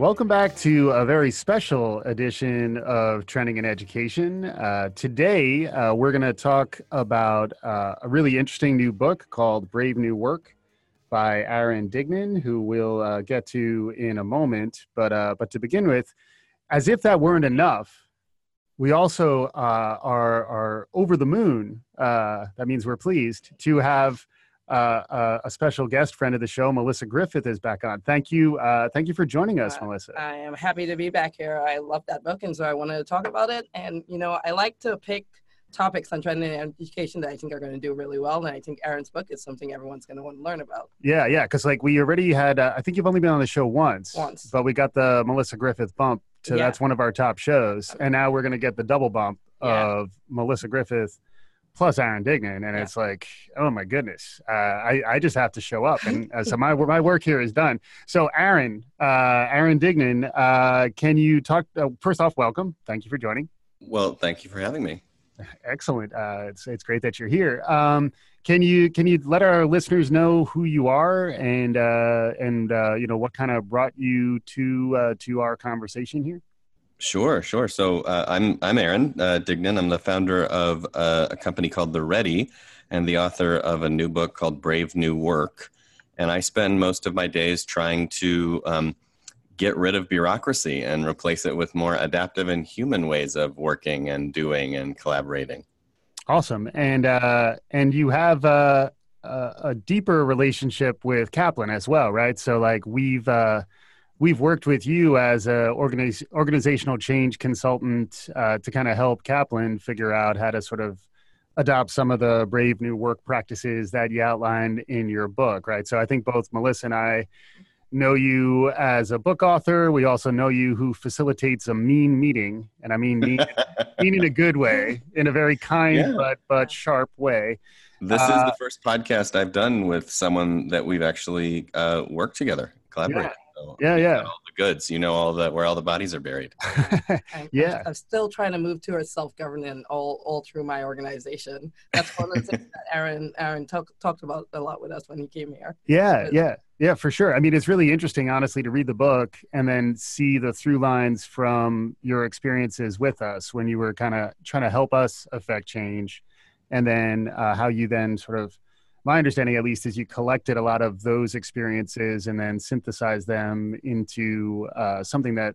Welcome back to a very special edition of Trending in Education. Uh, today, uh, we're going to talk about uh, a really interesting new book called Brave New Work by Aaron Dignan, who we'll uh, get to in a moment. But, uh, but to begin with, as if that weren't enough, we also uh, are, are over the moon. that means we're pleased to have uh, uh, a special guest friend of the show, Melissa Griffith, is back on. Thank you, uh, thank you for joining us, Uh, Melissa. I am happy to be back here. I love that book, and so I wanted to talk about it. And you know, I like to pick topics on trending in education that I think are going to do really well. And I think Aaron's book is something everyone's going to want to learn about. yeah, yeah, because like we already had, uh, I think you've only been on the show once, Once. but we got the Melissa Griffith bump. To, Yeah. That's one of our top shows, and now we're going to get the double bump Yeah. of Melissa Griffith plus Aaron Dignan, and Yeah. it's like, oh my goodness, uh, I I just have to show up, and uh, so my my work here is done. So Aaron, uh, Aaron Dignan, uh, can you talk? Uh, first off, welcome. Thank you for joining. Well, thank you for having me. Excellent. Uh, it's it's great that you're here. Um, can you can you let our listeners know who you are and uh, and uh, you know what kind of brought you to uh, to our conversation here? Sure, sure. So uh, I'm I'm Aaron uh, Dignan. I'm the founder of uh, a company called The Ready, and the author of a new book called Brave New Work. And I spend most of my days trying to um, get rid of bureaucracy and replace it with more adaptive and human ways of working and doing and collaborating. Awesome. And uh, and you have uh, a, a deeper relationship with Kaplan as well, right? So like we've uh, we've worked with you as an organiz- organizational change consultant uh, to kind of help Kaplan figure out how to sort of adopt some of the brave new work practices that you outlined in your book, right? So I think both Melissa and I know you as a book author. We also know you who facilitates a mean meeting, and I mean mean, mean in a good way, in a very kind Yeah. but but sharp way. This is Uh, the first podcast I've done with someone that we've actually uh, worked together, collaborated. So Yeah, yeah. all the goods. You know all the where all the bodies are buried. Yeah. I'm, I'm still trying to move towards self-governance all, all through my organization. That's one of the things that Aaron Aaron talk, talked about a lot with us when he came here. Yeah, Good. yeah, yeah, for sure. I mean, it's really interesting, honestly, to read the book and then see the through lines from your experiences with us when you were kind of trying to help us affect change, and then uh, how you then sort of, my understanding at least, is you collected a lot of those experiences and then synthesized them into uh, something that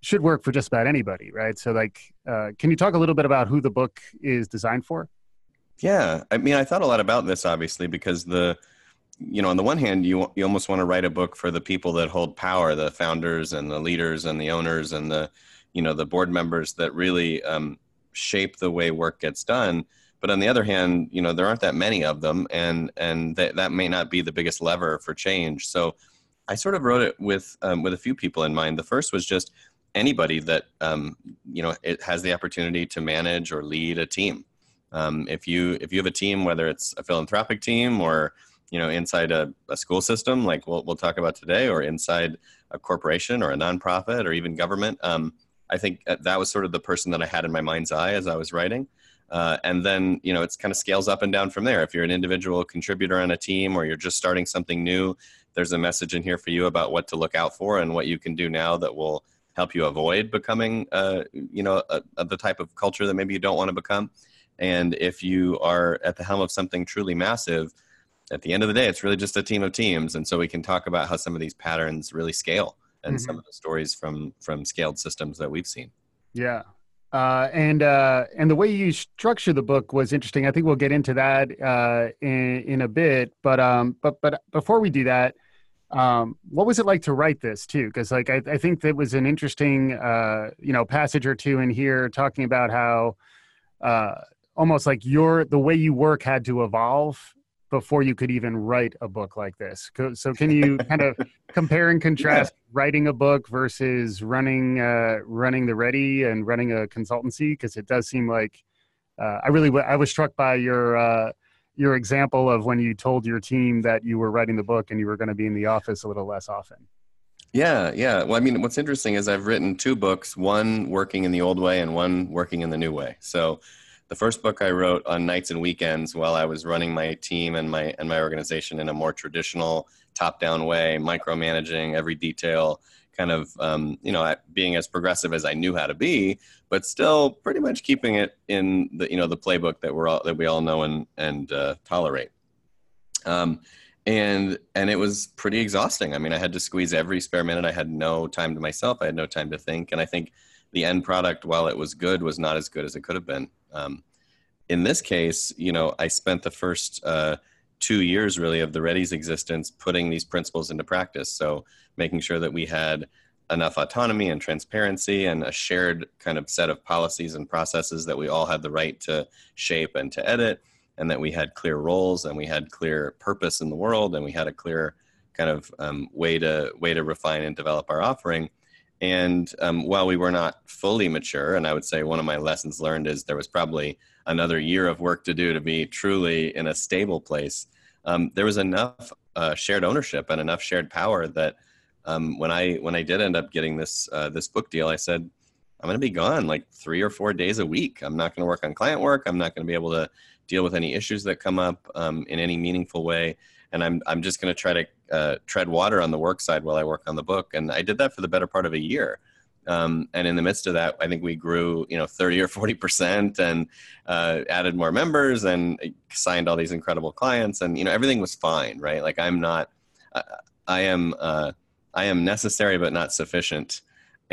should work for just about anybody, right? So, like, uh, can you talk a little bit about who the book is designed for? Yeah, I mean, I thought a lot about this obviously because the, you know, on the one hand, you you almost want to write a book for the people that hold power, the founders and the leaders and the owners and the, you know, the board members that really um, shape the way work gets done. But on the other hand, you know, there aren't that many of them, and and that that may not be the biggest lever for change. So, I sort of wrote it with um, with a few people in mind. The first was just anybody that um, you know it has the opportunity to manage or lead a team. Um, if you if you have a team, whether it's a philanthropic team or you know inside a, a school system, like we'll we'll talk about today, or inside a corporation or a nonprofit or even government, um, I think that was sort of the person that I had in my mind's eye as I was writing. Uh, and then you know it's kind of scales up and down from there. If you're an individual contributor on a team or you're just starting something new, there's a message in here for you about what to look out for and what you can do now that will help you avoid becoming, uh, you know, a, a, the type of culture that maybe you don't want to become. And if you are at the helm of something truly massive, at the end of the day, it's really just a team of teams. And so we can talk about how some of these patterns really scale and some of the stories from from scaled systems that we've seen. Yeah. Uh, and uh, and the way you structure the book was interesting. I think we'll get into that uh, in in a bit. But um, but but before we do that, um, what was it like to write this too? Because like I, I think that was an interesting uh, you know passage or two in here talking about how uh, almost like your the way you work had to evolve before you could even write a book like this. So can you kind of compare and contrast writing a book versus running uh, running the Ready and running a consultancy? Because it does seem like uh, I really w- I was struck by your uh, your example of when you told your team that you were writing the book and you were going to be in the office a little less often. Yeah, yeah. Well, I mean, what's interesting is I've written two books, one working in the old way and one working in the new way. So the first book I wrote on nights and weekends while I was running my team and my and my organization in a more traditional top-down way, micromanaging every detail, kind of um, you know being as progressive as I knew how to be, but still pretty much keeping it in the you know the playbook that we're all that we all know and and uh, tolerate. Um, and and it was pretty exhausting. I mean, I had to squeeze every spare minute. I had no time to myself. I had no time to think, and I think the end product, while it was good, was not as good as it could have been. Um, in this case, you know, I spent the first uh, two years really of the Ready's existence putting these principles into practice. So making sure that we had enough autonomy and transparency and a shared kind of set of policies and processes that we all had the right to shape and to edit and that we had clear roles and we had clear purpose in the world and we had a clear kind of um, way to way to refine and develop our offering and um, while we were not fully mature and i would say one of my lessons learned is there was probably another year of work to do to be truly in a stable place um, there was enough uh, shared ownership and enough shared power that um, when I when I did end up getting this uh, this book deal, I said I'm going to be gone like three or four days a week. I'm not going to work on client work. I'm not going to be able to deal with any issues that come up um, in any meaningful way. And I'm I'm just going to try to uh, tread water on the work side while I work on the book. And I did that for the better part of a year. Um, and in the midst of that, I think we grew, you know, 30 or 40 percent, and uh, added more members, and signed all these incredible clients, and you know, everything was fine, right? Like I'm not, I, I am, uh, I am necessary but not sufficient,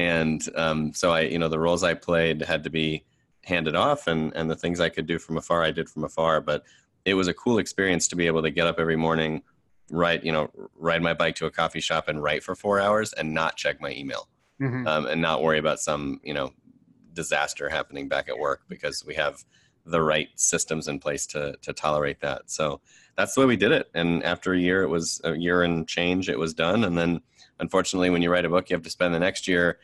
and um, so I, you know, the roles I played had to be handed off, and and the things I could do from afar, I did from afar. But it was a cool experience to be able to get up every morning, ride, you know, ride my bike to a coffee shop and write for four hours and not check my email mm-hmm. um, and not worry about some you know disaster happening back at work because we have the right systems in place to to tolerate that. So that's the way we did it. And after a year, it was a year and change. It was done. And then, unfortunately, when you write a book, you have to spend the next year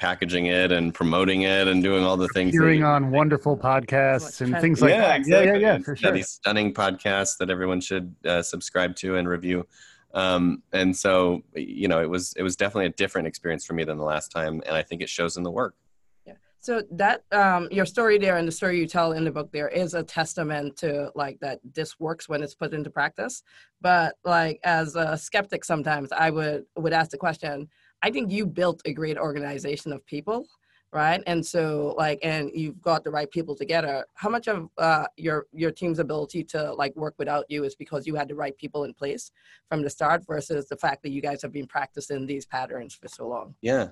packaging it and promoting it and doing all the things. Hearing on wonderful podcasts and things like yeah, that. Exactly. Yeah, yeah, yeah, for sure. Yeah, these stunning podcasts that everyone should uh, subscribe to and review. Um, and so, you know, it was it was definitely a different experience for me than the last time, and I think it shows in the work. Yeah. So that um, your story there and the story you tell in the book there is a testament to like that this works when it's put into practice. But like as a skeptic, sometimes I would would ask the question. I think you built a great organization of people right? And so like and you've got the right people together. How much of uh, your your team's ability to like work without you is because you had the right people in place from the start versus the fact that you guys have been practicing these patterns for so long? Yeah.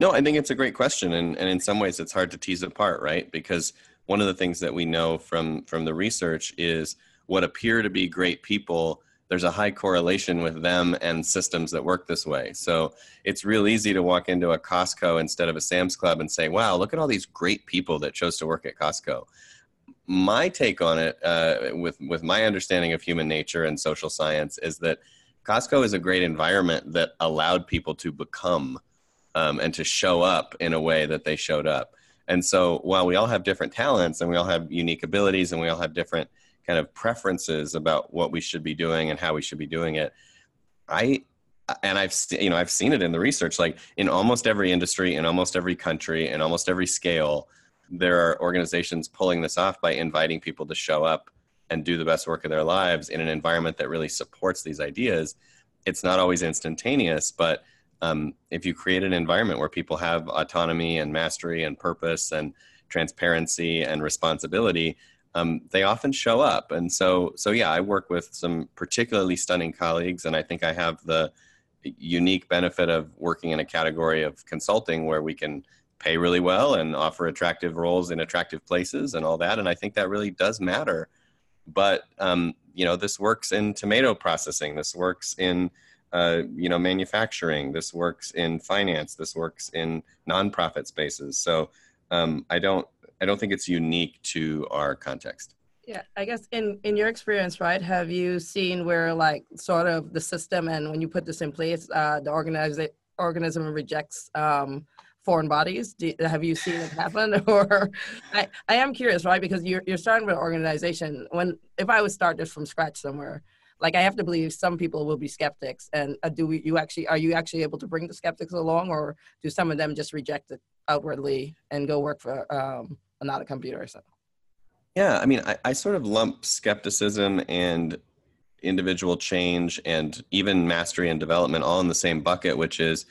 No i think it's a great question and, and in some ways it's hard to tease apart right? Because one of the things that we know from from the research is what appear to be great people there's a high correlation with them and systems that work this way. So it's real easy to walk into a Costco instead of a Sam's Club and say, wow, look at all these great people that chose to work at Costco. My take on it, uh, with, with my understanding of human nature and social science, is that Costco is a great environment that allowed people to become um, and to show up in a way that they showed up. And so while we all have different talents and we all have unique abilities and we all have different kind of preferences about what we should be doing and how we should be doing it. I and i've you know i've seen it in the research like in almost every industry in almost every country in almost every scale there are organizations pulling this off by inviting people to show up and do the best work of their lives in an environment that really supports these ideas. It's not always instantaneous but um, if you create an environment where people have autonomy and mastery and purpose and transparency and responsibility um, they often show up. And so, so yeah, I work with some particularly stunning colleagues, and I think I have the unique benefit of working in a category of consulting where we can pay really well and offer attractive roles in attractive places and all that. And I think that really does matter. But um, you know, this works in tomato processing. This works in uh, you know manufacturing. This works in finance. This works in nonprofit spaces. So um, I don't I don't think it's unique to our context. Yeah, I guess in in your experience, right? Have you seen where like sort of the system and when you put this in place, uh, the organization organism rejects um, foreign bodies? Do, have you seen it happen? or I, I am curious, right? Because you're you're starting with an organization. When if I would start this from scratch somewhere, like I have to believe some people will be skeptics. And uh, do we, you actually are you actually able to bring the skeptics along, or do some of them just reject it outwardly and go work for um, not a computer something. Yeah, I mean, I, I sort of lump skepticism and individual change and even mastery and development all in the same bucket, which is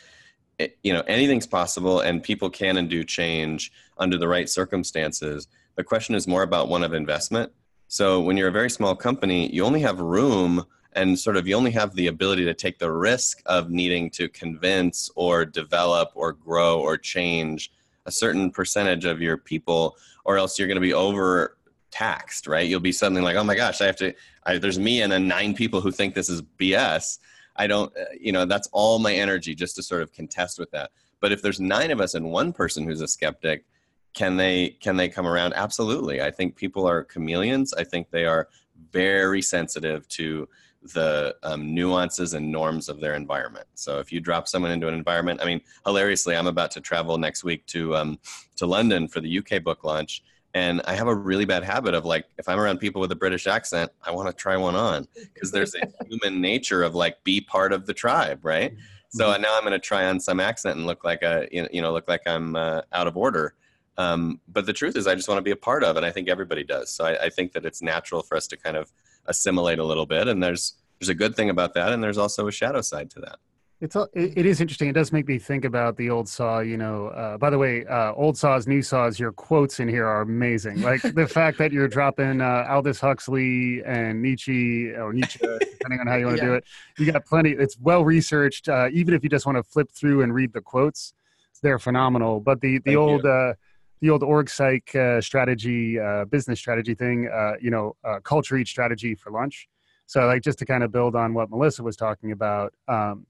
eh, you know anything's possible and people can and do change under the right circumstances the question is more about one of investment so when you're a very small company you only have room and sort of you only have the ability to take the risk of needing to convince or develop or grow or change a certain percentage of your people or else you're going to be over taxed right? You'll be suddenly like oh my gosh i have to I, there's me and then nine people who think this is bs i don't uh, you know that's all my energy just to sort of contest with that. But if there's nine of us and one person who's a skeptic can they can they come around? Absolutely. I think people are chameleons. I think they are very sensitive to the um, nuances and norms of their environment. So if you drop someone into an environment, I mean, hilariously, I'm about to travel next week to um, to London for the UK book launch, and I have a really bad habit of like, if I'm around people with a British accent, I want to try one on because there's a human nature of like be part of the tribe, right? So mm-hmm. now I'm going to try on some accent and look like a you know look like I'm uh, out of order. Um, but the truth is, I just want to be a part of, and I think everybody does. So I, I think that it's natural for us to kind of assimilate a little bit and there's there's a good thing about that and there's also a shadow side to that. It's all it is interesting. It does make me think about the old saw you know uh, by the way uh, old saws new saws your quotes in here are amazing. Like the fact that you're dropping uh, aldous huxley and nietzsche or nietzsche depending on how you want to yeah. do it you got plenty it's well researched uh, even if you just want to flip through and read the quotes they're phenomenal. But the the Thank old uh, the old org psych uh, strategy, uh, business strategy thing, uh, you know, uh, culture eat strategy for lunch. So, like, just to kind of build on what Melissa was talking about, um,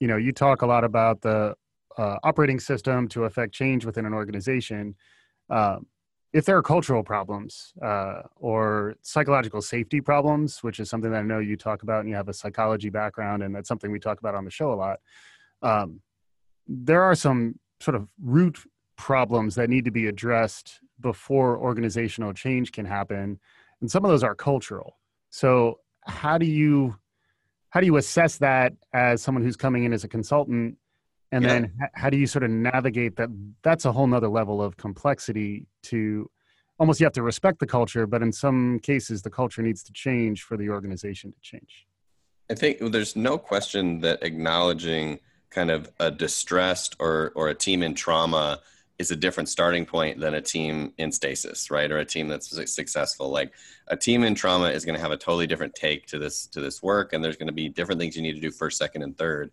you know, you talk a lot about the uh, operating system to affect change within an organization. Um, if there are cultural problems uh, or psychological safety problems, which is something that I know you talk about and you have a psychology background, and that's something we talk about on the show a lot, um, there are some sort of root problems that need to be addressed before organizational change can happen. And some of those are cultural. So how do you how do you assess that as someone who's coming in as a consultant? And yeah. then how do you sort of navigate that? That's a whole nother level of complexity to almost you have to respect the culture but in some cases the culture needs to change for the organization to change. I think there's no question that acknowledging kind of a distressed or or a team in trauma is a different starting point than a team in stasis, right? Or a team that's successful. Like a team in trauma is going to have a totally different take to this to this work, and there's going to be different things you need to do first, second, and third.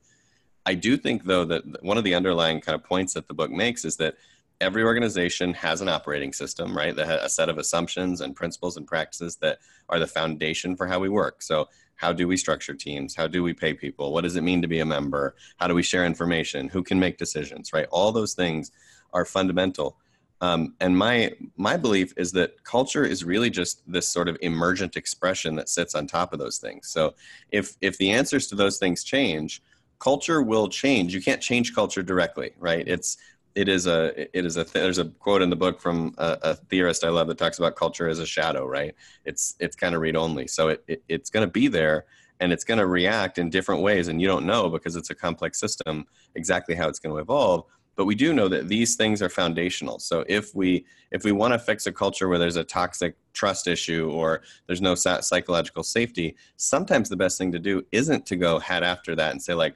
I do think though that one of the underlying kind of points that the book makes is that every organization has an operating system, right? That a set of assumptions and principles and practices that are the foundation for how we work. So how do we structure teams? How do we pay people? What does it mean to be a member? How do we share information? Who can make decisions, right? All those things are fundamental. Um, and my my belief is that culture is really just this sort of emergent expression that sits on top of those things. So if if the answers to those things change, culture will change. You can't change culture directly, right? It's it is a it is a there's a quote in the book from a, a, theorist I love that talks about culture as a shadow, right? It's it's kind of read only, so it, it it's going to be there and it's going to react in different ways, and you don't know because it's a complex system exactly how it's going to evolve but we do know that these things are foundational. So if we if we want to fix a culture where there's a toxic trust issue or there's no psychological safety sometimes the best thing to do isn't to go head after that and say like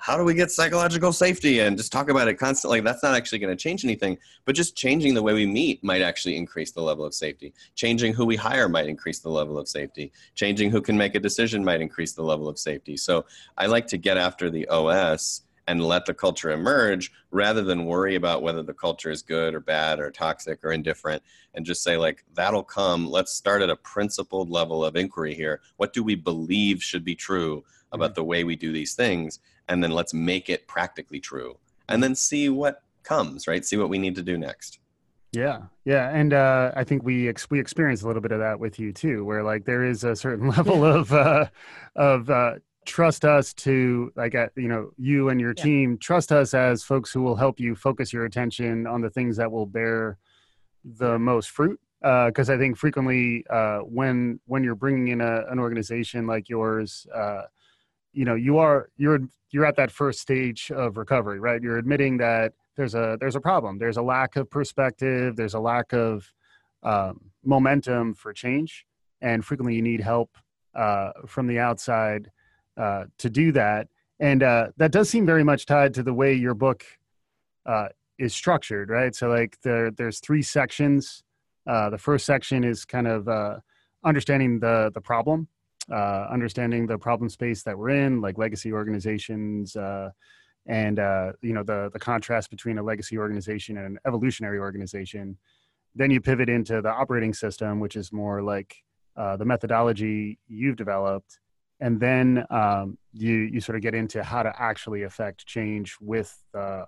how do we get psychological safety? and just talk about it constantly. That's not actually going to change anything but just changing the way we meet might actually increase the level of safety. Changing who we hire might increase the level of safety. Changing who can make a decision might increase the level of safety. So i like to get after the os and let the culture emerge rather than worry about whether the culture is good or bad or toxic or indifferent and just say like that'll come. Let's start at a principled level of inquiry here. What do we believe should be true about mm-hmm. the way we do these things? And then let's make it practically true and then see what comes right? See what we need to do next. Yeah, yeah, and uh, I think we ex- we experienced a little bit of that with you too, where like there is a certain level of uh, of uh, trust us to like uh, you know you and your yeah. team trust us as folks who will help you focus your attention on the things that will bear the most fruit. Because uh, i think frequently uh, when when you're bringing in a, an organization like yours uh, you know you are you're you're at that first stage of recovery right? You're admitting that there's a there's a problem. There's a lack of perspective. There's a lack of um, momentum for change. And frequently you need help uh, from the outside uh, to do that. and uh, that does seem very much tied to the way your book uh, is structured, right? So like there there's three sections. Uh, the first section is kind of uh, understanding the the problem, uh, understanding the problem space that we're in, like legacy organizations, and you know the the contrast between a legacy organization and an evolutionary organization. Then you pivot into the operating system, which is more like the methodology you've developed, and then um, you you sort of get into how to actually affect change with uh,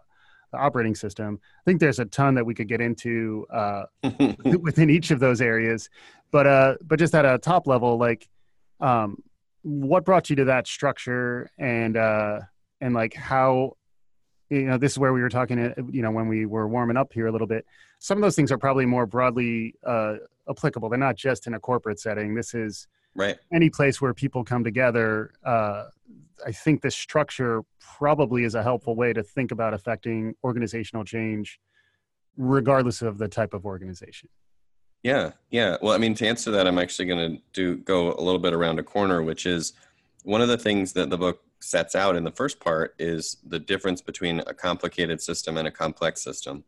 the operating system. I think there's a ton that we could get into uh, within each of those areas, but uh, but just at a top level, like um, what brought you to that structure, and uh, and like how you know this is where we were talking uh, you know when we were warming up here a little bit. Some of those things are probably more broadly uh, applicable. They're not just in a corporate setting. This is right any place where people come together uh, I think this structure probably is a helpful way to think about affecting organizational change, regardless of the type of organization. Yeah, yeah. Well, I mean, to answer that, I'm actually going to do go a little bit around a corner, which is one of the things that the book sets out in the first part is the difference between a complicated system and a complex system.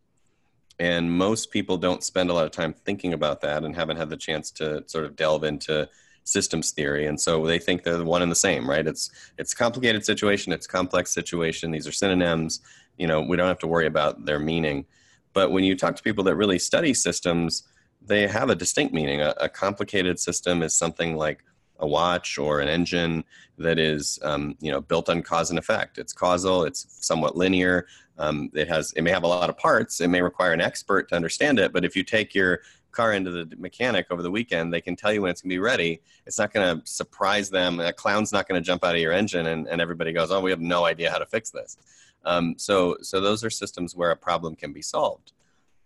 And most people don't spend a lot of time thinking about that and haven't had the chance to sort of delve into systems theory and so they think they're one and the same right? It's it's complicated situation it's complex situation these are synonyms you know we don't have to worry about their meaning. But when you talk to people that really study systems they have a distinct meaning. A, a complicated system is something like a watch or an engine that is um, you know built on cause and effect. It's causal it's somewhat linear um, it has it may have a lot of parts it may require an expert to understand it but if you take your car into the mechanic over the weekend, they can tell you when it's going to be ready. It's not going to surprise them. A clown's not going to jump out of your engine and, and everybody goes, oh, we have no idea how to fix this. Um, so, so those are systems where a problem can be solved.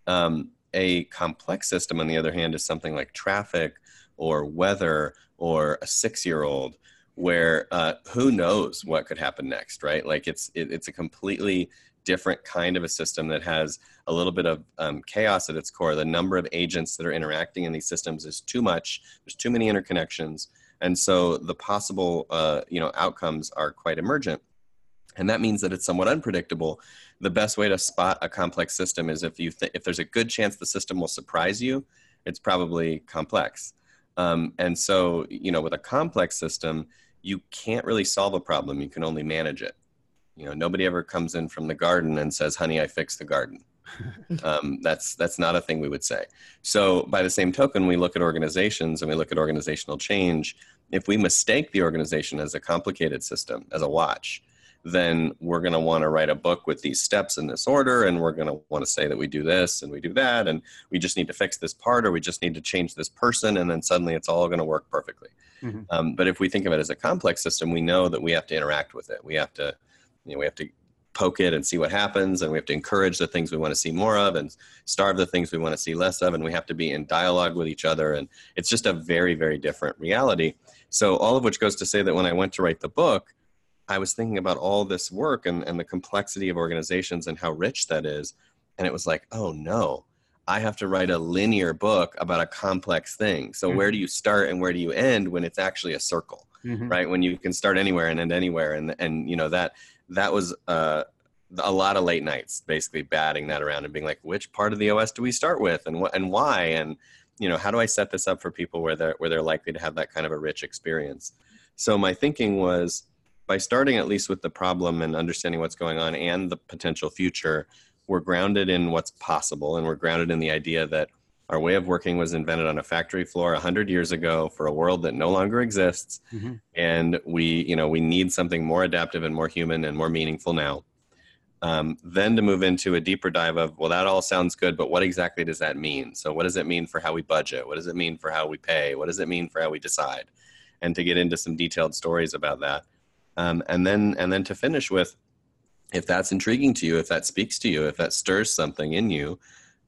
Um, a complex system, on the other hand, is something like traffic or weather or a six-year-old where uh, who knows what could happen next, right? Like it's it, it's a completely different kind of a system that has a little bit of um, chaos at its core. The number of agents that are interacting in these systems is too much. There's too many interconnections, and so the possible uh, you know outcomes are quite emergent. And that means that it's somewhat unpredictable. The best way to spot a complex system is if you th- if there's a good chance the system will surprise you, it's probably complex. Um, and so you know with a complex system, you can't really solve a problem. You can only manage it. You know, nobody ever comes in from the garden and says, "Honey, I fixed the garden." um, that's that's not a thing we would say. So, by the same token, we look at organizations and we look at organizational change. If we mistake the organization as a complicated system, as a watch, then we're going to want to write a book with these steps in this order, and we're going to want to say that we do this and we do that, and we just need to fix this part, or we just need to change this person, and then suddenly it's all going to work perfectly. Mm-hmm. Um, but if we think of it as a complex system, we know that we have to interact with it. We have to you know, we have to poke it and see what happens and we have to encourage the things we want to see more of and starve the things we want to see less of and we have to be in dialogue with each other and it's just a very very different reality so all of which goes to say that when i went to write the book i was thinking about all this work and, and the complexity of organizations and how rich that is and it was like oh no i have to write a linear book about a complex thing so mm-hmm. where do you start and where do you end when it's actually a circle mm-hmm. right when you can start anywhere and end anywhere and and you know that that was uh, a lot of late nights, basically batting that around and being like, which part of the OS do we start with, and what and why, and you know, how do I set this up for people where they're where they're likely to have that kind of a rich experience? So my thinking was by starting at least with the problem and understanding what's going on and the potential future, we're grounded in what's possible and we're grounded in the idea that our way of working was invented on a factory floor 100 years ago for a world that no longer exists. Mm-hmm. and we you know we need something more adaptive and more human and more meaningful now. Um, then to move into a deeper dive of well that all sounds good but what exactly does that mean? So what does it mean for how we budget? What does it mean for how we pay? What does it mean for how we decide? And to get into some detailed stories about that. Um, and then and then to finish with if that's intriguing to you if that speaks to you if that stirs something in you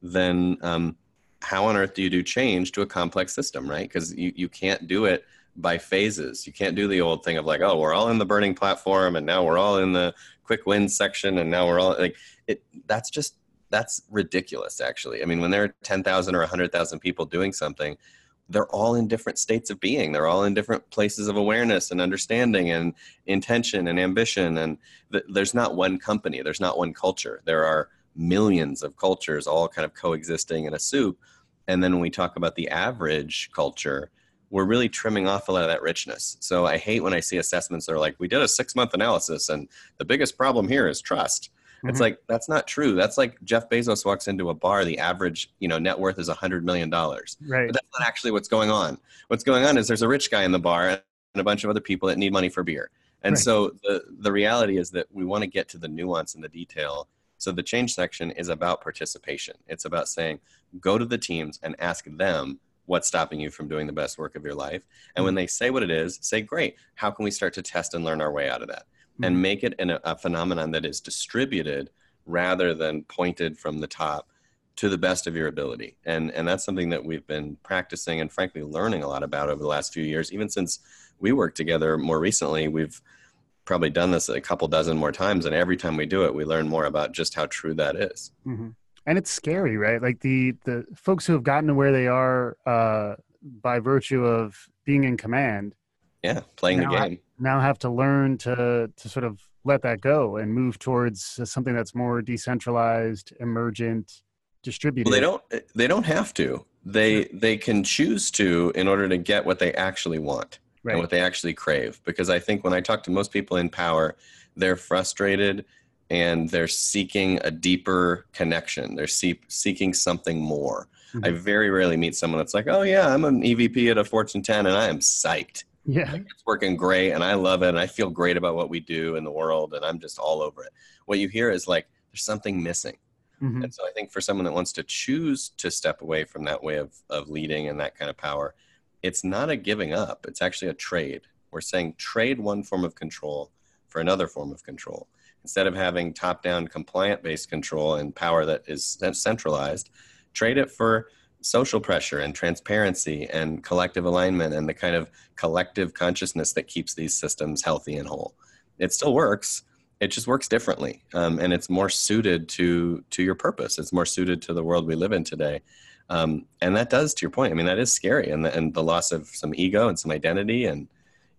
then um, how on earth do you do change to a complex system, right? Because you, you can't do it by phases. You can't do the old thing of like, oh, we're all in the burning platform and now we're all in the quick wins section and now we're all like it that's just that's ridiculous actually. I mean, when there are 10,000 or 100,000 people doing something, they're all in different states of being they're all in different places of awareness and understanding and intention and ambition and th- there's not one company there's not one culture there are millions of cultures all kind of coexisting in a soup and then when we talk about the average culture we're really trimming off a lot of that richness so i hate when i see assessments that are like we did a six month analysis and the biggest problem here is trust Mm-hmm. It's like that's not true. That's like Jeff Bezos walks into a bar. The average, you know, net worth is a hundred million dollars. Right. But that's not actually what's going on. What's going on is there's a rich guy in the bar and a bunch of other people that need money for beer. And right. so the the reality is that we want to get to the nuance and the detail. So the change section is about participation. It's about saying, go to the teams and ask them what's stopping you from doing the best work of your life. And when mm-hmm. they say what it is, say, great. How can we start to test and learn our way out of that? and mm-hmm. make it an, a phenomenon that is distributed rather than pointed from the top to the best of your ability. And, and that's something that we've been practicing and frankly learning a lot about over the last few years. Even since we worked together more recently, we've probably done this a couple dozen more times. And every time we do it, we learn more about just how true that is. Mm-hmm. And it's scary, right? Like the, the folks who have gotten to where they are uh, by virtue of being in command. Yeah, playing the game now have to learn to to sort of let that go and move towards something that's more decentralized, emergent, distributed. Well, they don't. They don't have to. They they can choose to in order to get what they actually want right. and what they actually crave. Because I think when I talk to most people in power, they're frustrated and they're seeking a deeper connection. They're see- seeking something more. Mm-hmm. I very rarely meet someone that's like, "Oh yeah, I'm an EVP at a Fortune 10 and I am psyched." Yeah. It's working great and I love it and I feel great about what we do in the world and I'm just all over it. What you hear is like there's something missing. Mm-hmm. And so I think for someone that wants to choose to step away from that way of, of leading and that kind of power, it's not a giving up. It's actually a trade. We're saying trade one form of control for another form of control. Instead of having top down compliant based control and power that is centralized, trade it for social pressure and transparency and collective alignment and the kind of collective consciousness that keeps these systems healthy and whole. It still works. It just works differently, um, and it's more suited to to your purpose. It's more suited to the world we live in today, um, and that does, to your point. I mean, that is scary, and the, and the loss of some ego and some identity, and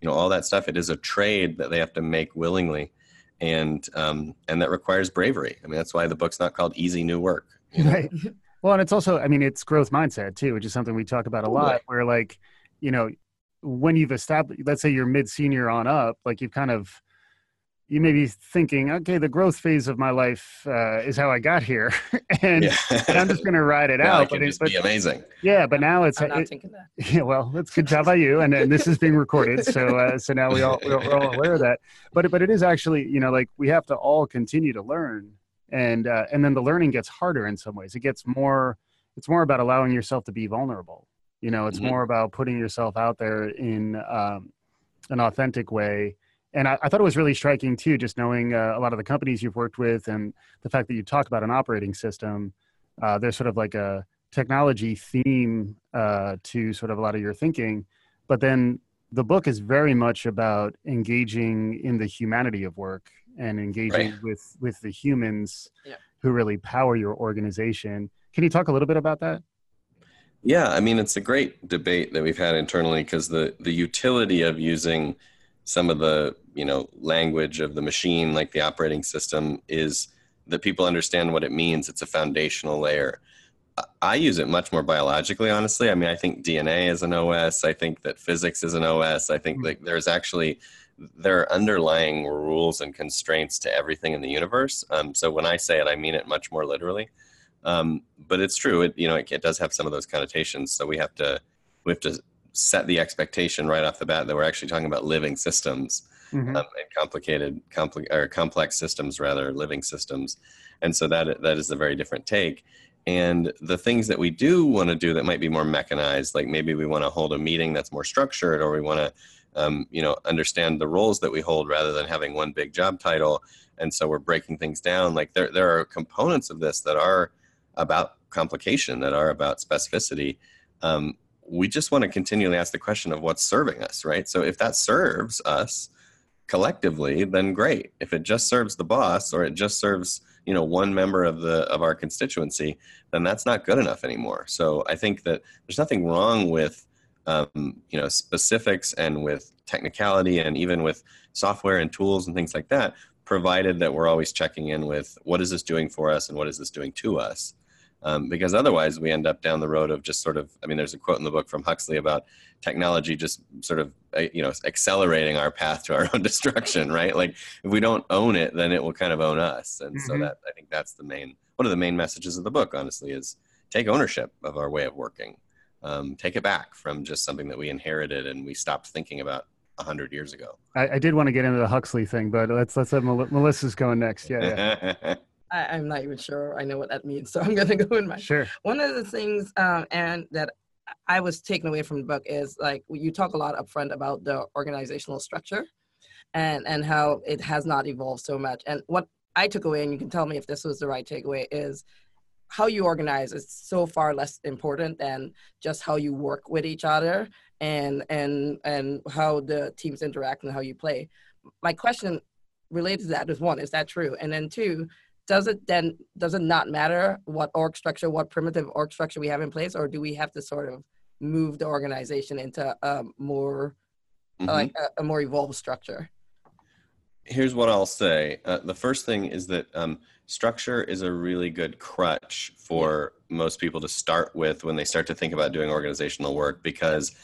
you know all that stuff. It is a trade that they have to make willingly, and um, and that requires bravery. I mean, that's why the book's not called "Easy New Work." You know? Right. Well, and it's also, I mean, it's growth mindset too, which is something we talk about a lot. Where like, you know, when you've established, let's say you're mid senior on up, like you've kind of, you may be thinking, okay, the growth phase of my life uh, is how I got here, and, yeah. and, I'm just going to ride it out. But it's be amazing. Yeah, but now it's. I'm not it, thinking that. Yeah, well, that's good job by you, and, and this is being recorded, so uh, so now we all we're all aware of that. But but it is actually, you know, like we have to all continue to learn and uh, and then the learning gets harder in some ways it gets more it's more about allowing yourself to be vulnerable you know it's mm-hmm. more about putting yourself out there in um, an authentic way and I, I, thought it was really striking too just knowing uh, a lot of the companies you've worked with and the fact that you talk about an operating system uh, there's sort of like a technology theme uh, to sort of a lot of your thinking but then the book is very much about engaging in the humanity of work and engaging right. with with the humans yeah. who really power your organization. Can you talk a little bit about that? Yeah, I mean it's a great debate that we've had internally because the the utility of using some of the you know language of the machine like the operating system is that people understand what it means. It's a foundational layer. I use it much more biologically, honestly. I mean, I think DNA is an OS. I think that physics is an OS. I think mm-hmm. that there's actually there are underlying rules and constraints to everything in the universe. Um, so when I say it, I mean it much more literally. Um, but it's true. It you know it, it, does have some of those connotations. So we have to we have to set the expectation right off the bat that we're actually talking about living systems mm-hmm. um, and complicated compli- or complex systems rather living systems. And so that that is a very different take. And the things that we do want to do that might be more mechanized, like maybe we want to hold a meeting that's more structured, or we want to um, you know understand the roles that we hold rather than having one big job title and so we're breaking things down like there, there are components of this that are about complication that are about specificity um, we just want to continually ask the question of what's serving us right? So if that serves us collectively then great. If it just serves the boss or it just serves you know one member of the of our constituency then that's not good enough anymore. So i think that there's nothing wrong with um, you know specifics and with technicality and even with software and tools and things like that provided that we're always checking in with what is this doing for us and what is this doing to us um, because otherwise we end up down the road of just sort of i mean there's a quote in the book from huxley about technology just sort of uh, you know accelerating our path to our own destruction right? Like if we don't own it then it will kind of own us. And mm-hmm. so that i think that's the main one of the main messages of the book honestly is take ownership of our way of working. Um, take it back from just something that we inherited and we stopped thinking about a hundred years ago. I, I, did want to get into the huxley thing but let's let's have melissa's going next. Yeah, yeah. I, am not even sure I know what that means, so I'm gonna go in my. Sure. One of the things, um, and that I was taken away from the book is like you talk a lot upfront about the organizational structure, and and how it has not evolved so much. And what I took away, and you can tell me if this was the right takeaway, is how you organize is so far less important than just how you work with each other and and and how the teams interact and how you play. My question related to that is one, is that true? And then two, does it then does it not matter what org structure what primitive org structure we have in place or do we have to sort of move the organization into a more mm-hmm. like a, a, more evolved structure? Here's what i'll say. Uh, the first thing is that um, structure is a really good crutch for most people to start with when they start to think about doing organizational work because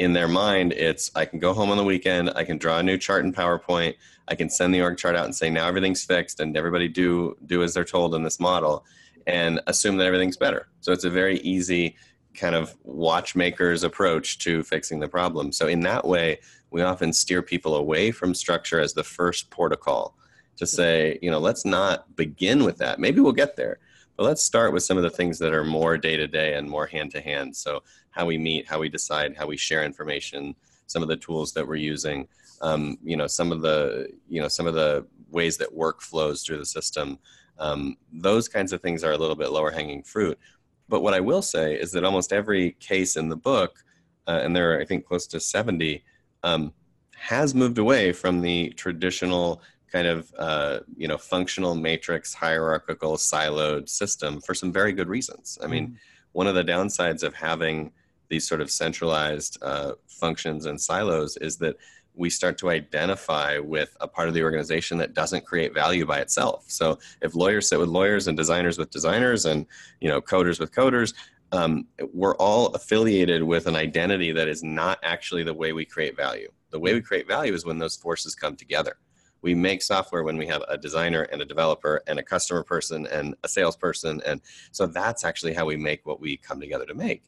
in their mind it's i can go home on the weekend i can draw a new chart in powerpoint i can send the org chart out and say now everything's fixed and everybody do do as they're told in this model and assume that everything's better. So it's a very easy kind of watchmaker's approach to fixing the problem. So in that way we often steer people away from structure as the first protocol to say you know let's not begin with that. Maybe we'll get there but let's start with some of the things that are more day to day and more hand to hand. So how we meet, how we decide, how we share information, some of the tools that we're using, um, you know, some of the you know some of the ways that work flows through the system. Um, those kinds of things are a little bit lower hanging fruit. But what I will say is that almost every case in the book, uh, and there are I think close to seventy, um, has moved away from the traditional kind of uh, you know functional matrix hierarchical siloed system for some very good reasons i mean mm-hmm. one of the downsides of having these sort of centralized uh, functions and silos is that we start to identify with a part of the organization that doesn't create value by itself. So if lawyers sit with lawyers and designers with designers and you know coders with coders um, we're all affiliated with an identity that is not actually the way we create value. The way we create value is when those forces come together. We make software when we have a designer and a developer and a customer person and a salesperson and so that's actually how we make what we come together to make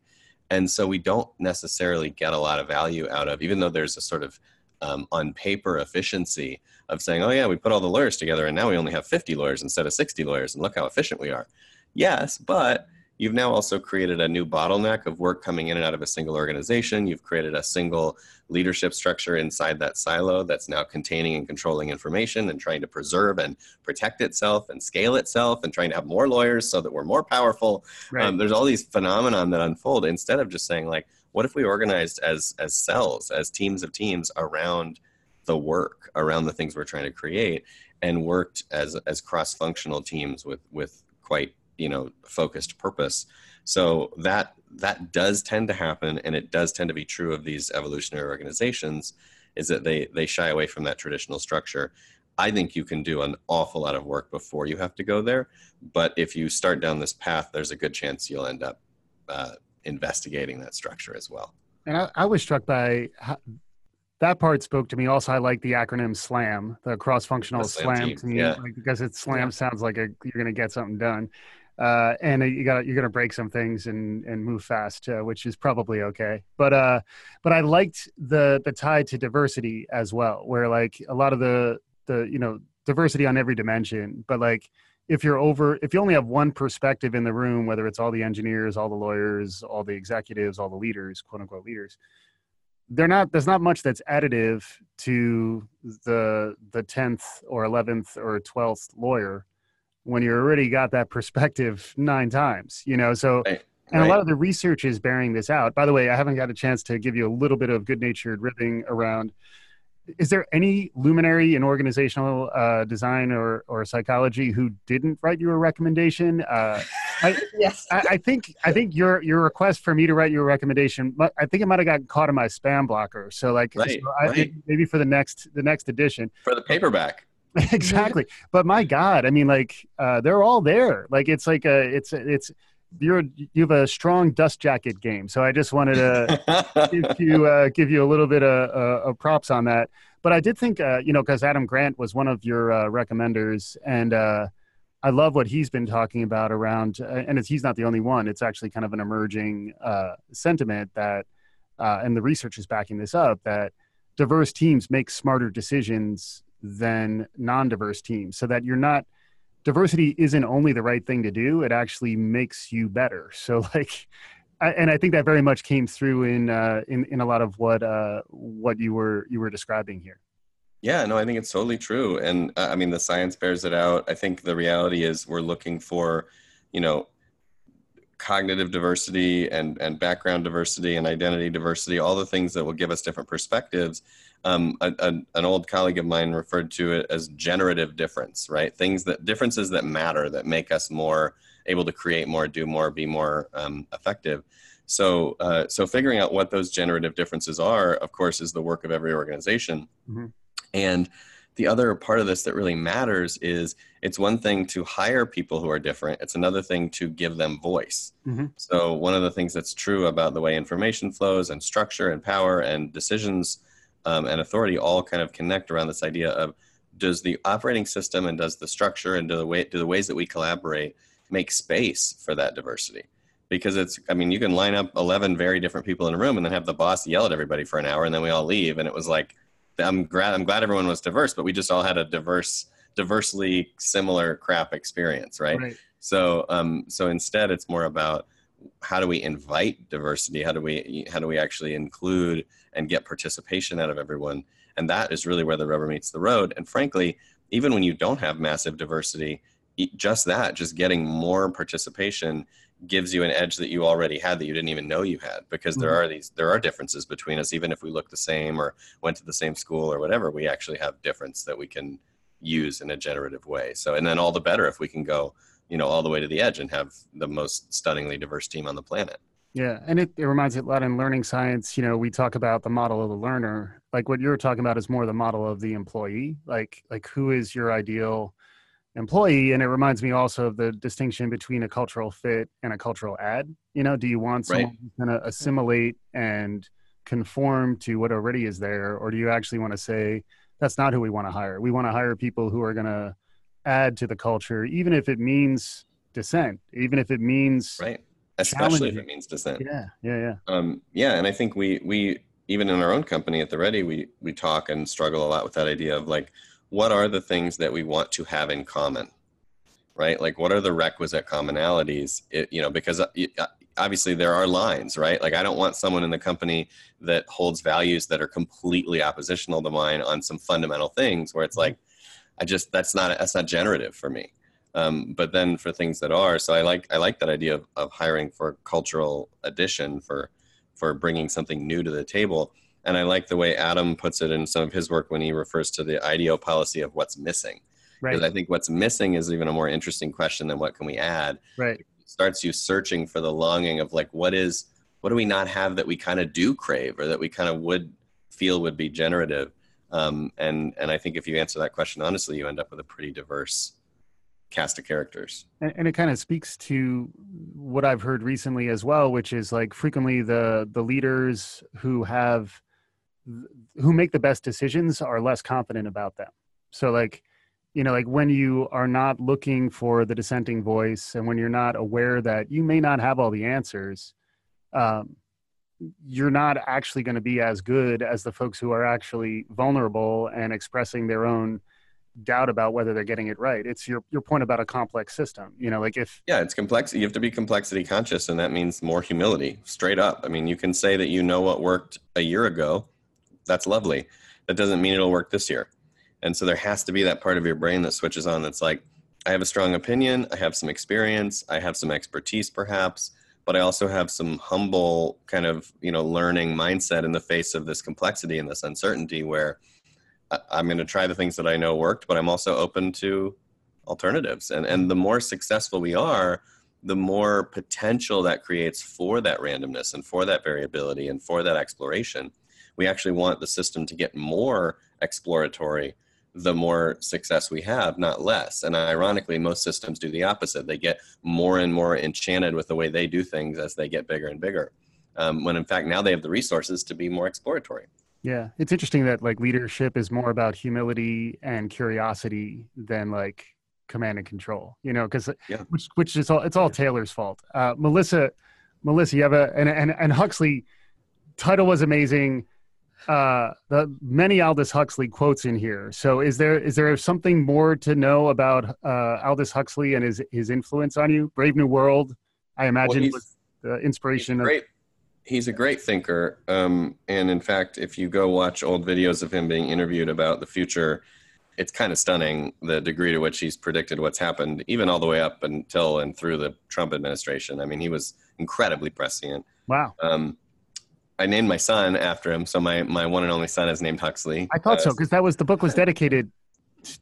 and so we don't necessarily get a lot of value out of even though there's a sort of um, on paper efficiency of saying oh yeah we put all the lawyers together and now we only have 50 lawyers instead of 60 lawyers and look how efficient we are. Yes but You've now also created a new bottleneck of work coming in and out of a single organization. You've created a single leadership structure inside that silo that's now containing and controlling information and trying to preserve and protect itself and scale itself and trying to have more lawyers so that we're more powerful. Right. Um, there's all these phenomenon that unfold instead of just saying like, what if we organized as as cells, as teams of teams around the work, around the things we're trying to create, and worked as as cross functional teams with with quite you know focused purpose so that that does tend to happen and it does tend to be true of these evolutionary organizations is that they they shy away from that traditional structure i think you can do an awful lot of work before you have to go there but if you start down this path there's a good chance you'll end up uh, investigating that structure as well and I, I was struck by how, that part spoke to me. Also, I like the acronym SLAM, the cross-functional SLAM, SLAM to me, yeah. like, because it SLAM yeah. sounds like a, you're going to get something done uh, and you got you're gonna break some things and and move fast, uh, which is probably okay. But uh, but I liked the the tie to diversity as well, where like a lot of the the you know diversity on every dimension, but like if you're over if you only have one perspective in the room, whether it's all the engineers, all the lawyers, all the executives, all the leaders, quote unquote leaders, they're not there's not much that's additive to the the 10th or 11th or 12th lawyer when you already got that perspective nine times, you know? So, right. and right. a lot of the research is bearing this out. By the way, I haven't got a chance to give you a little bit of good natured ribbing around. Is there any luminary in organizational uh, design or, or psychology who didn't write you a recommendation? Uh, I, yes. I, I think I think your your request for me to write you a recommendation, I think it might have gotten caught in my spam blocker. So like, Right, so I, maybe for the next the next edition. for the paperback. exactly. But my God, I mean, like uh, they're all there. Like it's like a it's it's you're you have a strong dust jacket game. So I just wanted to give you uh, give you a little bit of, uh, of props on that. But I did think uh, you know because Adam Grant was one of your uh, recommenders, and uh, I love what he's been talking about around. Uh, and it's, he's not the only one. It's actually kind of an emerging uh, sentiment that, uh, and the research is backing this up that diverse teams make smarter decisions than non-diverse teams, so that you're not diversity isn't only the right thing to do; it actually makes you better. So like I, and I think that very much came through in uh, in in a lot of what uh, what you were you were describing here. Yeah, no, I think it's totally true. And uh, I mean, the science bears it out. I think the reality is we're looking for, you know, cognitive diversity and, and background diversity and identity diversity, all the things that will give us different perspectives. Um, a, a, an old colleague of mine referred to it as generative difference, right? Things that differences that matter that make us more able to create more, do more, be more um, effective. So, uh, so figuring out what those generative differences are, of course, is the work of every organization. Mhm. And the other part of this that really matters is it's one thing to hire people who are different. It's another thing to give them voice. Mhm. So one of the things that's true about the way information flows and structure and power and decisions um, and authority all kind of connect around this idea of does the operating system and does the structure and do the way do the ways that we collaborate make space for that diversity? Because it's I mean you can line up eleven very different people in a room and then have the boss yell at everybody for an hour and then we all leave and it was like I'm glad I'm glad everyone was diverse, but we just all had a diverse, diversely similar crap experience, right? Right. So, um, so instead, it's more about how do we invite diversity? How do we how do we actually include and get participation out of everyone? And that is really where the rubber meets the road. And frankly, even when you don't have massive diversity, just that, just getting more participation gives you an edge that you already had that you didn't even know you had because there Mhm. are these there are differences between us even if we look the same or went to the same school or whatever we actually have difference that we can use in a generative way so and then all the better if we can go you know all the way to the edge and have the most stunningly diverse team on the planet Yeah, and it, it reminds me a lot in learning science. You know, we talk about the model of the learner. Like what you're talking about is more the model of the employee. Like like who is your ideal employee? And it reminds me also of the distinction between a cultural fit and a cultural add. You know, do you want Right. someone who's going to assimilate and conform to what already is there, or do you actually want to say that's not who we want to hire? We want to hire people who are going to add to the culture, even if it means dissent, even if it means right especially if it means dissent. Yeah, yeah, yeah. um, yeah and i think we we even in our own company at the ready we we talk and struggle a lot with that idea of like what are the things that we want to have in common right? Like what are the requisite commonalities? It, you know because uh, uh, obviously there are lines right? Like i don't want someone in the company that holds values that are completely oppositional to mine on some fundamental things where it's like i just that's not that's not generative for me um, but then for things that are so i like i like that idea of, of hiring for cultural addition for for bringing something new to the table. And i like the way adam puts it in some of his work when he refers to the ideo policy of what's missing. Right, because i think what's missing is even a more interesting question than what can we add. Right. it starts you searching for the longing of like what is what do we not have that we kind of do crave or that we kind of would feel would be generative? Um, and and i think if you answer that question honestly you end up with a pretty diverse cast of characters and, and it kind of speaks to what I've heard recently as well, which is like frequently the the leaders who have who make the best decisions are less confident about them. So like you know like when you are not looking for the dissenting voice and when you're not aware that you may not have all the answers um, you're not actually going to be as good as the folks who are actually vulnerable and expressing their own doubt about whether they're getting it right. It's your your point about a complex system. You know, like if yeah it's complex you have to be complexity conscious and that means more humility straight up i mean you can say that you know what worked a year ago that's lovely that doesn't mean it'll work this year and so there has to be that part of your brain that switches on that's like i have a strong opinion i have some experience i have some expertise perhaps but i also have some humble kind of you know learning mindset in the face of this complexity and this uncertainty where i'm going to try the things that i know worked but i'm also open to alternatives and and the more successful we are the more potential that creates for that randomness and for that variability and for that exploration. We actually want the system to get more exploratory the more success we have, not less. And ironically, most systems do the opposite. They get more and more enchanted with the way they do things as they get bigger and bigger. Um, when in fact, now they have the resources to be more exploratory. Yeah, it's interesting that like leadership is more about humility and curiosity than like command and control. You know, because yeah. which which is all it's all Taylor's fault. Uh, Melissa, Melissa, you have a and and, and Huxley title was amazing uh, the many Aldous Huxley quotes in here. So is there is there something more to know about uh, Aldous Huxley and his his influence on you? Brave New World, I imagine, well, was the inspiration. Great. Of- he's a great thinker, um, and in fact, if you go watch old videos of him being interviewed about the future, it's kind of stunning the degree to which he's predicted what's happened, even all the way up until and through the Trump administration. I mean, he was incredibly prescient. Wow. Um, I named my son after him, so my my one and only son is named Huxley. I thought uh, so because that was the book was dedicated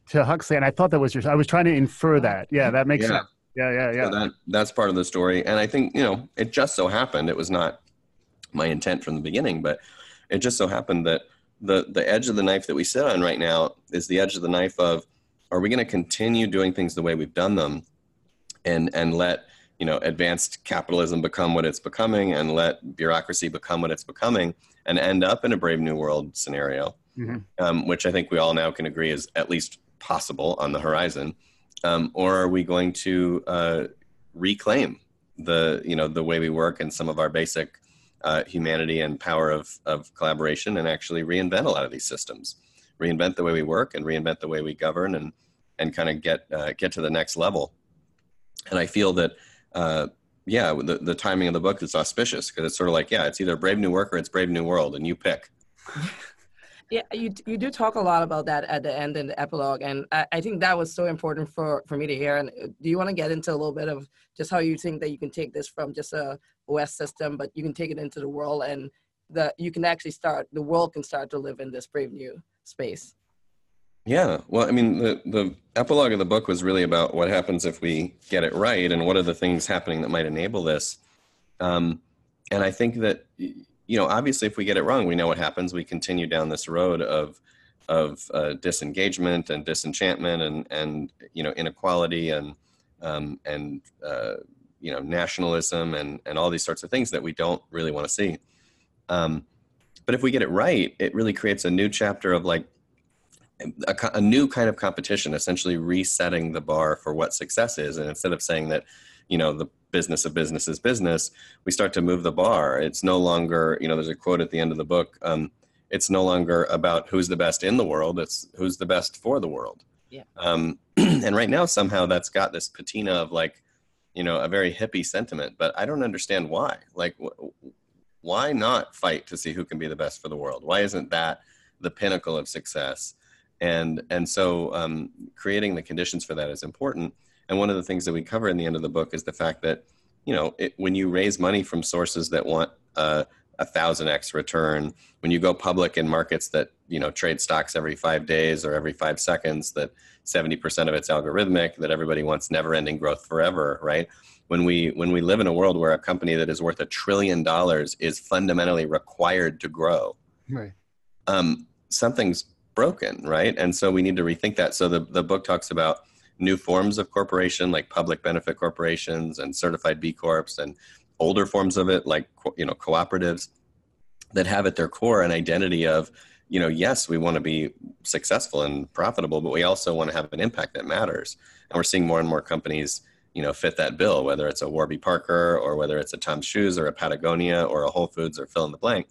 to Huxley, and I thought that was your. I was trying to infer that. Yeah, that makes yeah. sense. Yeah, yeah, yeah. So that that's part of the story, and I think you know it just so happened it was not my intent from the beginning, but it just so happened that the the edge of the knife that we sit on right now is the edge of the knife of are we going to continue doing things the way we've done them, and and let you know advanced capitalism become what it's becoming and let bureaucracy become what it's becoming and end up in a brave new world scenario mm-hmm. um, which i think we all now can agree is at least possible on the horizon um, or are we going to uh, reclaim the you know the way we work and some of our basic uh, humanity and power of, of collaboration and actually reinvent a lot of these systems reinvent the way we work and reinvent the way we govern and and kind of get uh, get to the next level and i feel that uh, yeah, the, the timing of the book is auspicious because it's sort of like, yeah, it's either Brave New Work or it's Brave New World, and you pick. Yeah, you you do talk a lot about that at the end in the epilogue, and I, I think that was so important for for me to hear. And uh, do you want to get into a little bit of just how you think that you can take this from just a OS system, but you can take it into the world, and that you can actually start the world can start to live in this brave new space. Yeah, well, I mean, the the epilogue of the book was really about what happens if we get it right, and what are the things happening that might enable this. Um, and I think that you know, obviously, if we get it wrong, we know what happens. We continue down this road of of uh, disengagement and disenchantment, and and you know, inequality and um, and uh, you know, nationalism and and all these sorts of things that we don't really want to see. Um, but if we get it right, it really creates a new chapter of like a, a, new kind of competition, essentially resetting the bar for what success is. And instead of saying that, you know, the business of business is business, we start to move the bar. It's no longer, you know, there's a quote at the end of the book. Um, it's no longer about who's the best in the world. It's who's the best for the world. Yeah. Um, and right now, somehow that's got this patina of like, you know, a very hippie sentiment, but I don't understand why. Like, wh- why not fight to see who can be the best for the world? Why isn't that the pinnacle of success? and and so um, creating the conditions for that is important and one of the things that we cover in the end of the book is the fact that you know it, when you raise money from sources that want uh, a thousand x return when you go public in markets that you know trade stocks every five days or every five seconds that 70% of it's algorithmic that everybody wants never ending growth forever right when we when we live in a world where a company that is worth a trillion dollars is fundamentally required to grow right um, something's broken, right? And so we need to rethink that. So the, the book talks about new forms of corporation like public benefit corporations and certified B Corps and older forms of it like you know cooperatives that have at their core an identity of you know yes we want to be successful and profitable but we also want to have an impact that matters and we're seeing more and more companies you know fit that bill whether it's a warby parker or whether it's a tom's shoes or a patagonia or a whole foods or fill in the blank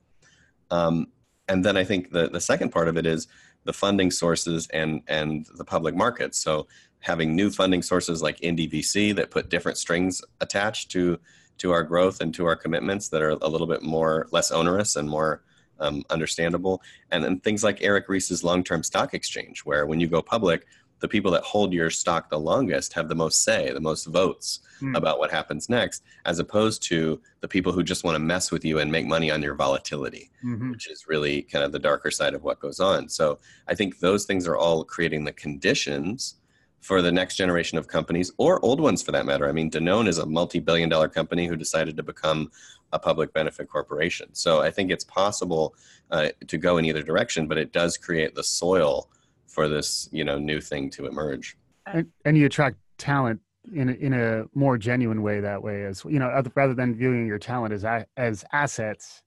um, and then i think the, the second part of it is the funding sources and and the public markets. So having new funding sources like Indie.vc that put different strings attached to to our growth and to our commitments that are a little bit more less onerous and more um, understandable. And then things like Eric Ries's long-term stock exchange, where when you go public, the people that hold your stock the longest have the most say, the most votes mm. about what happens next, as opposed to the people who just want to mess with you and make money on your volatility, mm-hmm. which is really kind of the darker side of what goes on. So I think those things are all creating the conditions for the next generation of companies or old ones for that matter. I mean, Danone is a multi-billion dollar company who decided to become a public benefit corporation. So I think it's possible uh, to go in either direction, but it does create the soil for this, you know, new thing to emerge. And, and you attract talent in a, in a more genuine way that way as you know rather than viewing your talent as as assets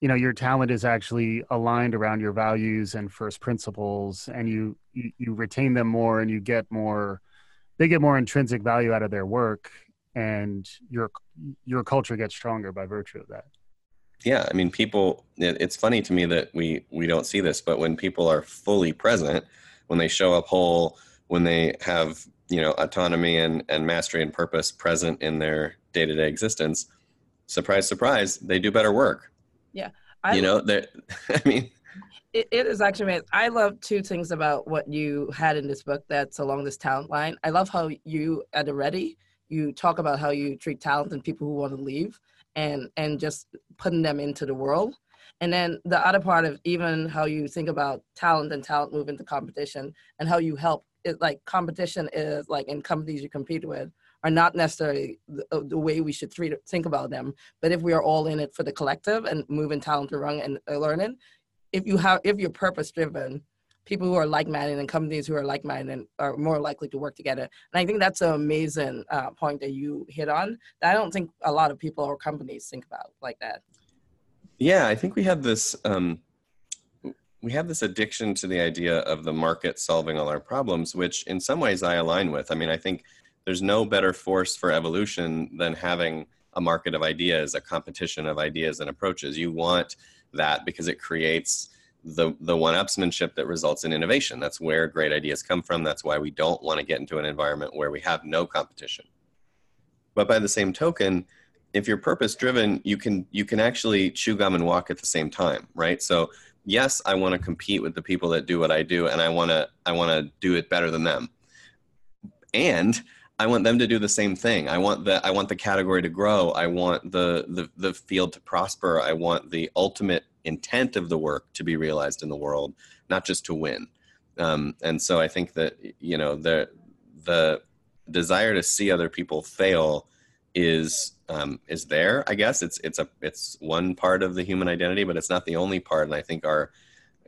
you know your talent is actually aligned around your values and first principles and you, you you, retain them more and you get more they get more intrinsic value out of their work and your your culture gets stronger by virtue of that. Yeah i mean people it, it's funny to me that we we don't see this but when people are fully present when they show up whole when they have you know autonomy and and mastery and purpose present in their day-to-day existence surprise surprise they do better work yeah. I, you know, I mean, it, it is actually amazing. I love two things about what you had in this book that's along this talent line. I love how you, at the ready, you talk about how you treat talent and people who want to leave and and just putting them into the world and then the other part of even how you think about talent and talent move into competition and how you help it like competition is like in companies you compete with are not necessarily the, uh, the, way we should treat, think about them. But if we are all in it for the collective and moving talent around and uh, learning, if you have if you're purpose driven, people who are like-minded and companies who are like-minded are more likely to work together. And I think that's an amazing uh, point that you hit on that I don't think a lot of people or companies think about like that. Yeah, I think we have this um, we have this addiction to the idea of the market solving all our problems, which in some ways I align with. I mean, I think there's no better force for evolution than having a market of ideas, a competition of ideas and approaches. You want that because it creates the the one-upsmanship that results in innovation. That's where great ideas come from. That's why we don't want to get into an environment where we have no competition. But by the same token, if you're purpose driven, you can you can actually chew gum and walk at the same time, right? So yes, I want to compete with the people that do what I do, and I want to I want to do it better than them. And I want them to do the same thing. I want the I want the category to grow. I want the the the field to prosper. I want the ultimate intent of the work to be realized in the world, not just to win. Um, and so I think that you know the the desire to see other people fail is um, is there. I guess it's it's a it's one part of the human identity, but it's not the only part. And I think our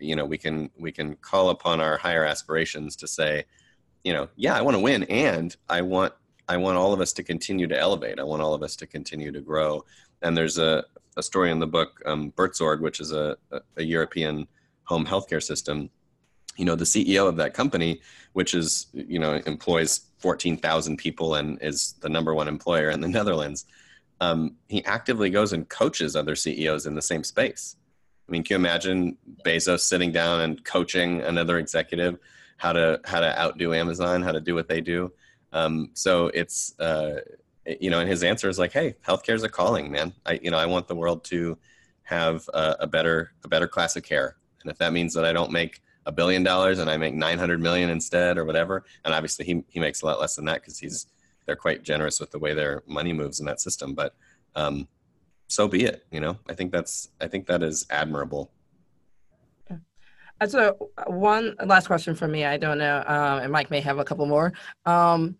you know we can we can call upon our higher aspirations to say you know, yeah, I want to win, and I want I want all of us to continue to elevate. I want all of us to continue to grow. And there's a, a story in the book, um, Buurtzorg, which is a, a, a European home healthcare system. You know, the CEO of that company, which is you know employs 14,000 people and is the number one employer in the Netherlands. Um, he actively goes and coaches other CEOs in the same space. I mean, can you imagine Bezos sitting down and coaching another executive? How to how to outdo Amazon, how to do what they do. Um, so it's uh, you know, and his answer is like, "Hey, healthcare is a calling, man. I you know I want the world to have a, a better a better class of care, and if that means that I don't make a billion dollars and I make 900 million instead or whatever, and obviously he he makes a lot less than that because he's they're quite generous with the way their money moves in that system, but um, so be it. You know, I think that's I think that is admirable so one last question for me. I don't know, um, and Mike may have a couple more. Um,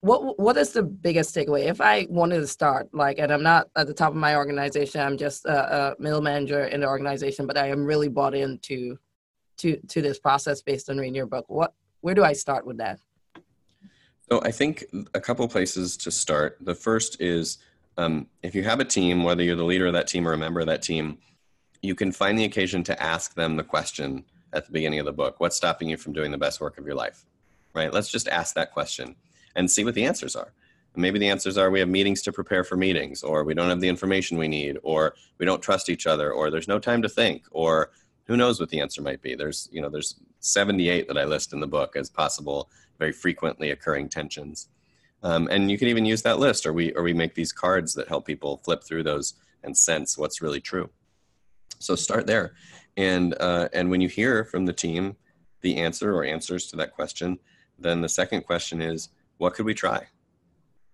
what what is the biggest takeaway? If I wanted to start, like, and I'm not at the top of my organization, I'm just a, a middle manager in the organization, but I am really bought into to to this process based on reading your book. What where do I start with that? So I think a couple places to start. The first is um, if you have a team, whether you're the leader of that team or a member of that team, you can find the occasion to ask them the question at the beginning of the book what's stopping you from doing the best work of your life right? Let's just ask that question and see what the answers are. Maybe the answers are we have meetings to prepare for meetings or we don't have the information we need or we don't trust each other or there's no time to think or who knows what the answer might be. There's you know there's 78 that i list in the book as possible very frequently occurring tensions. Um, and you can even use that list. Or we or we make these cards that help people flip through those and sense what's really true. So start there and uh, and when you hear from the team the answer or answers to that question, then the second question is, what could we try?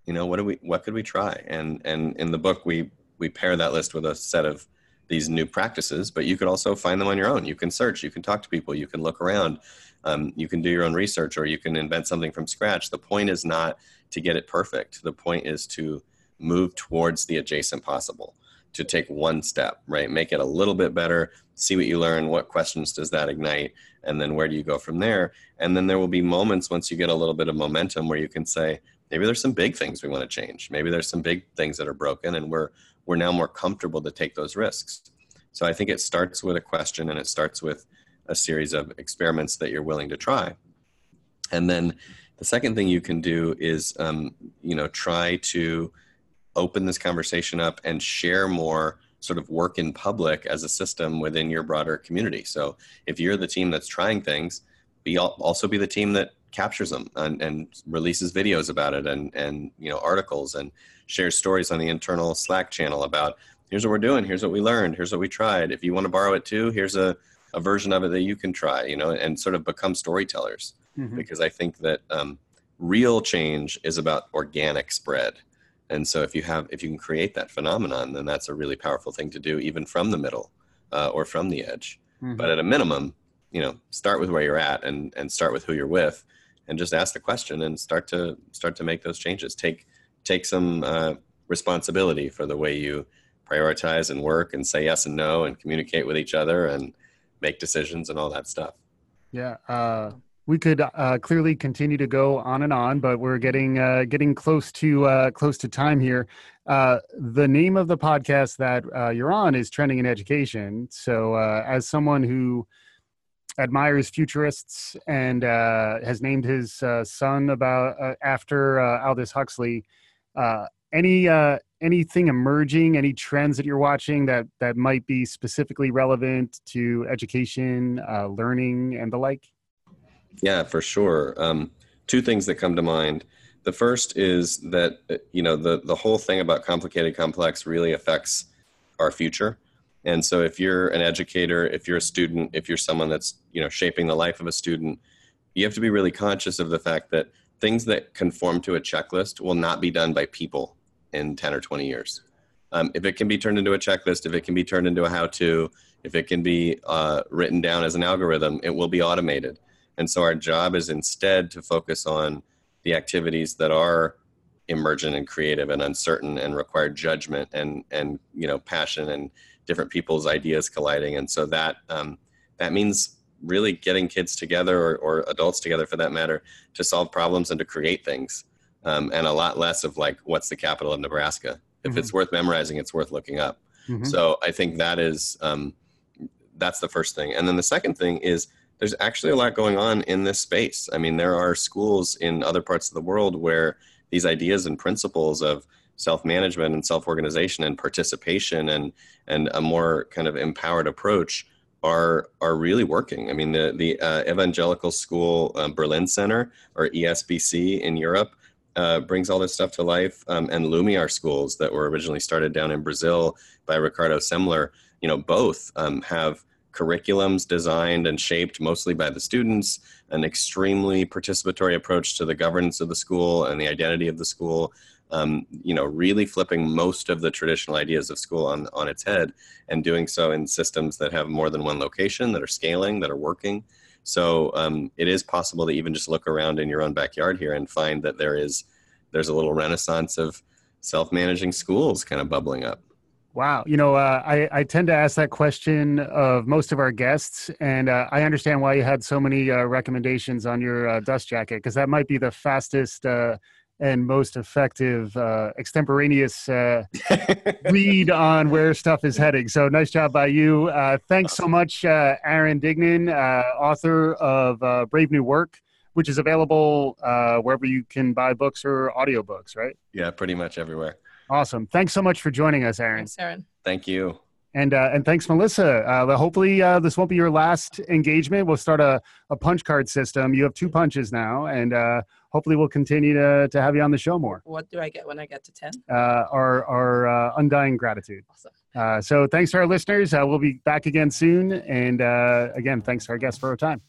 You know, what do we what could we try? And and in the book we we pair that list with a set of these new practices, but you could also find them on your own. You can search, you can talk to people, you can look around, um, you can do your own research, or you can invent something from scratch. The point is not to get it perfect. The point is to move towards the adjacent possible, to take one step, right? Make it a little bit better, see what you learn, what questions does that ignite, and then where do you go from there? And then there will be moments once you get a little bit of momentum where you can say, maybe there's some big things we want to change. Maybe there's some big things that are broken, and we're we're now more comfortable to take those risks. So I think it starts with a question and it starts with a series of experiments that you're willing to try. And then the second thing you can do is, um, you know, try to open this conversation up and share more sort of work in public as a system within your broader community. So if you're the team that's trying things, be also be the team that captures them and, and releases videos about it and and you know articles and shares stories on the internal Slack channel about here's what we're doing, here's what we learned, here's what we tried. If you want to borrow it too, here's a, a version of it that you can try, you know, and sort of become storytellers. Mm-hmm. Because I think that um, real change is about organic spread. And so if you have if you can create that phenomenon, then that's a really powerful thing to do, even from the middle uh, or from the edge. Mm-hmm. But at a minimum, you know, start with where you're at and and start with who you're with, and just ask the question and start to start to make those changes. Take take some uh, responsibility for the way you prioritize and work and say yes and no and communicate with each other and make decisions and all that stuff. Yeah. Uh, we could uh, clearly continue to go on and on, but we're getting uh, getting close to uh, close to time here. Uh, the name of the podcast that uh, you're on is Trending in Education. So, uh, as someone who admires futurists and has named his son about after Aldous Huxley, any anything emerging any trends that you're watching that that might be specifically relevant to education uh, learning and the like yeah for sure um, two things that come to mind the first is that uh, you know the the whole thing about complicated complex really affects our future and so if you're an educator if you're a student if you're someone that's you know shaping the life of a student you have to be really conscious of the fact that things that conform to a checklist will not be done by people in 10 or 20 years. Um, if it can be turned into a checklist, if it can be turned into a how to, if it can be uh, written down as an algorithm, it will be automated. And so our job is instead to focus on the activities that are emergent and creative and uncertain and require judgment and and you know passion and different people's ideas colliding. And so that um, that means really getting kids together or, or adults together for that matter to solve problems and to create things um, and a lot less of like what's the capital of Nebraska. If mm-hmm. it's worth memorizing, it's worth looking up. Mm-hmm. So I think that is um, that's the first thing, and then the second thing is there's actually a lot going on in this space. I mean, there are schools in other parts of the world where these ideas and principles of self-management and self-organization and participation and and a more kind of empowered approach are are really working. I mean, the the uh, Evangelical School uh, Berlin Center or ESBC in Europe uh, brings all this stuff to life. Um, and Lumiar schools that were originally started down in Brazil by Ricardo Semler, you know, both um, have curriculums designed and shaped mostly by the students, an extremely participatory approach to the governance of the school and the identity of the school. Um, you know, really flipping most of the traditional ideas of school on, on its head and doing so in systems that have more than one location, that are scaling, that are working. So um, it is possible to even just look around in your own backyard here and find that there is there's a little renaissance of self-managing schools kind of bubbling up. Wow. You know, uh, I, I tend to ask that question of most of our guests, and uh, I understand why you had so many uh, recommendations on your uh, dust jacket, because that might be the fastest uh, and most effective uh, extemporaneous uh, read on where stuff is heading. So nice job by you. Uh, thanks so much, uh, Aaron Dignan, uh, author of uh, Brave New Work, which is available wherever you can buy books or audiobooks, right? Yeah, pretty much everywhere. Awesome. Thanks so much for joining us, Aaron. Thanks, Aaron. Thank you. And uh, and thanks, Melissa. Uh, hopefully, uh, this won't be your last engagement. We'll start a, a punch card system. You have two punches now, and uh, hopefully, we'll continue to, to have you on the show more. What do I get when I get to 10? Uh, our our uh, undying gratitude. Awesome. so, thanks to our listeners. we'll be back again soon. And again, thanks to our guests for our time.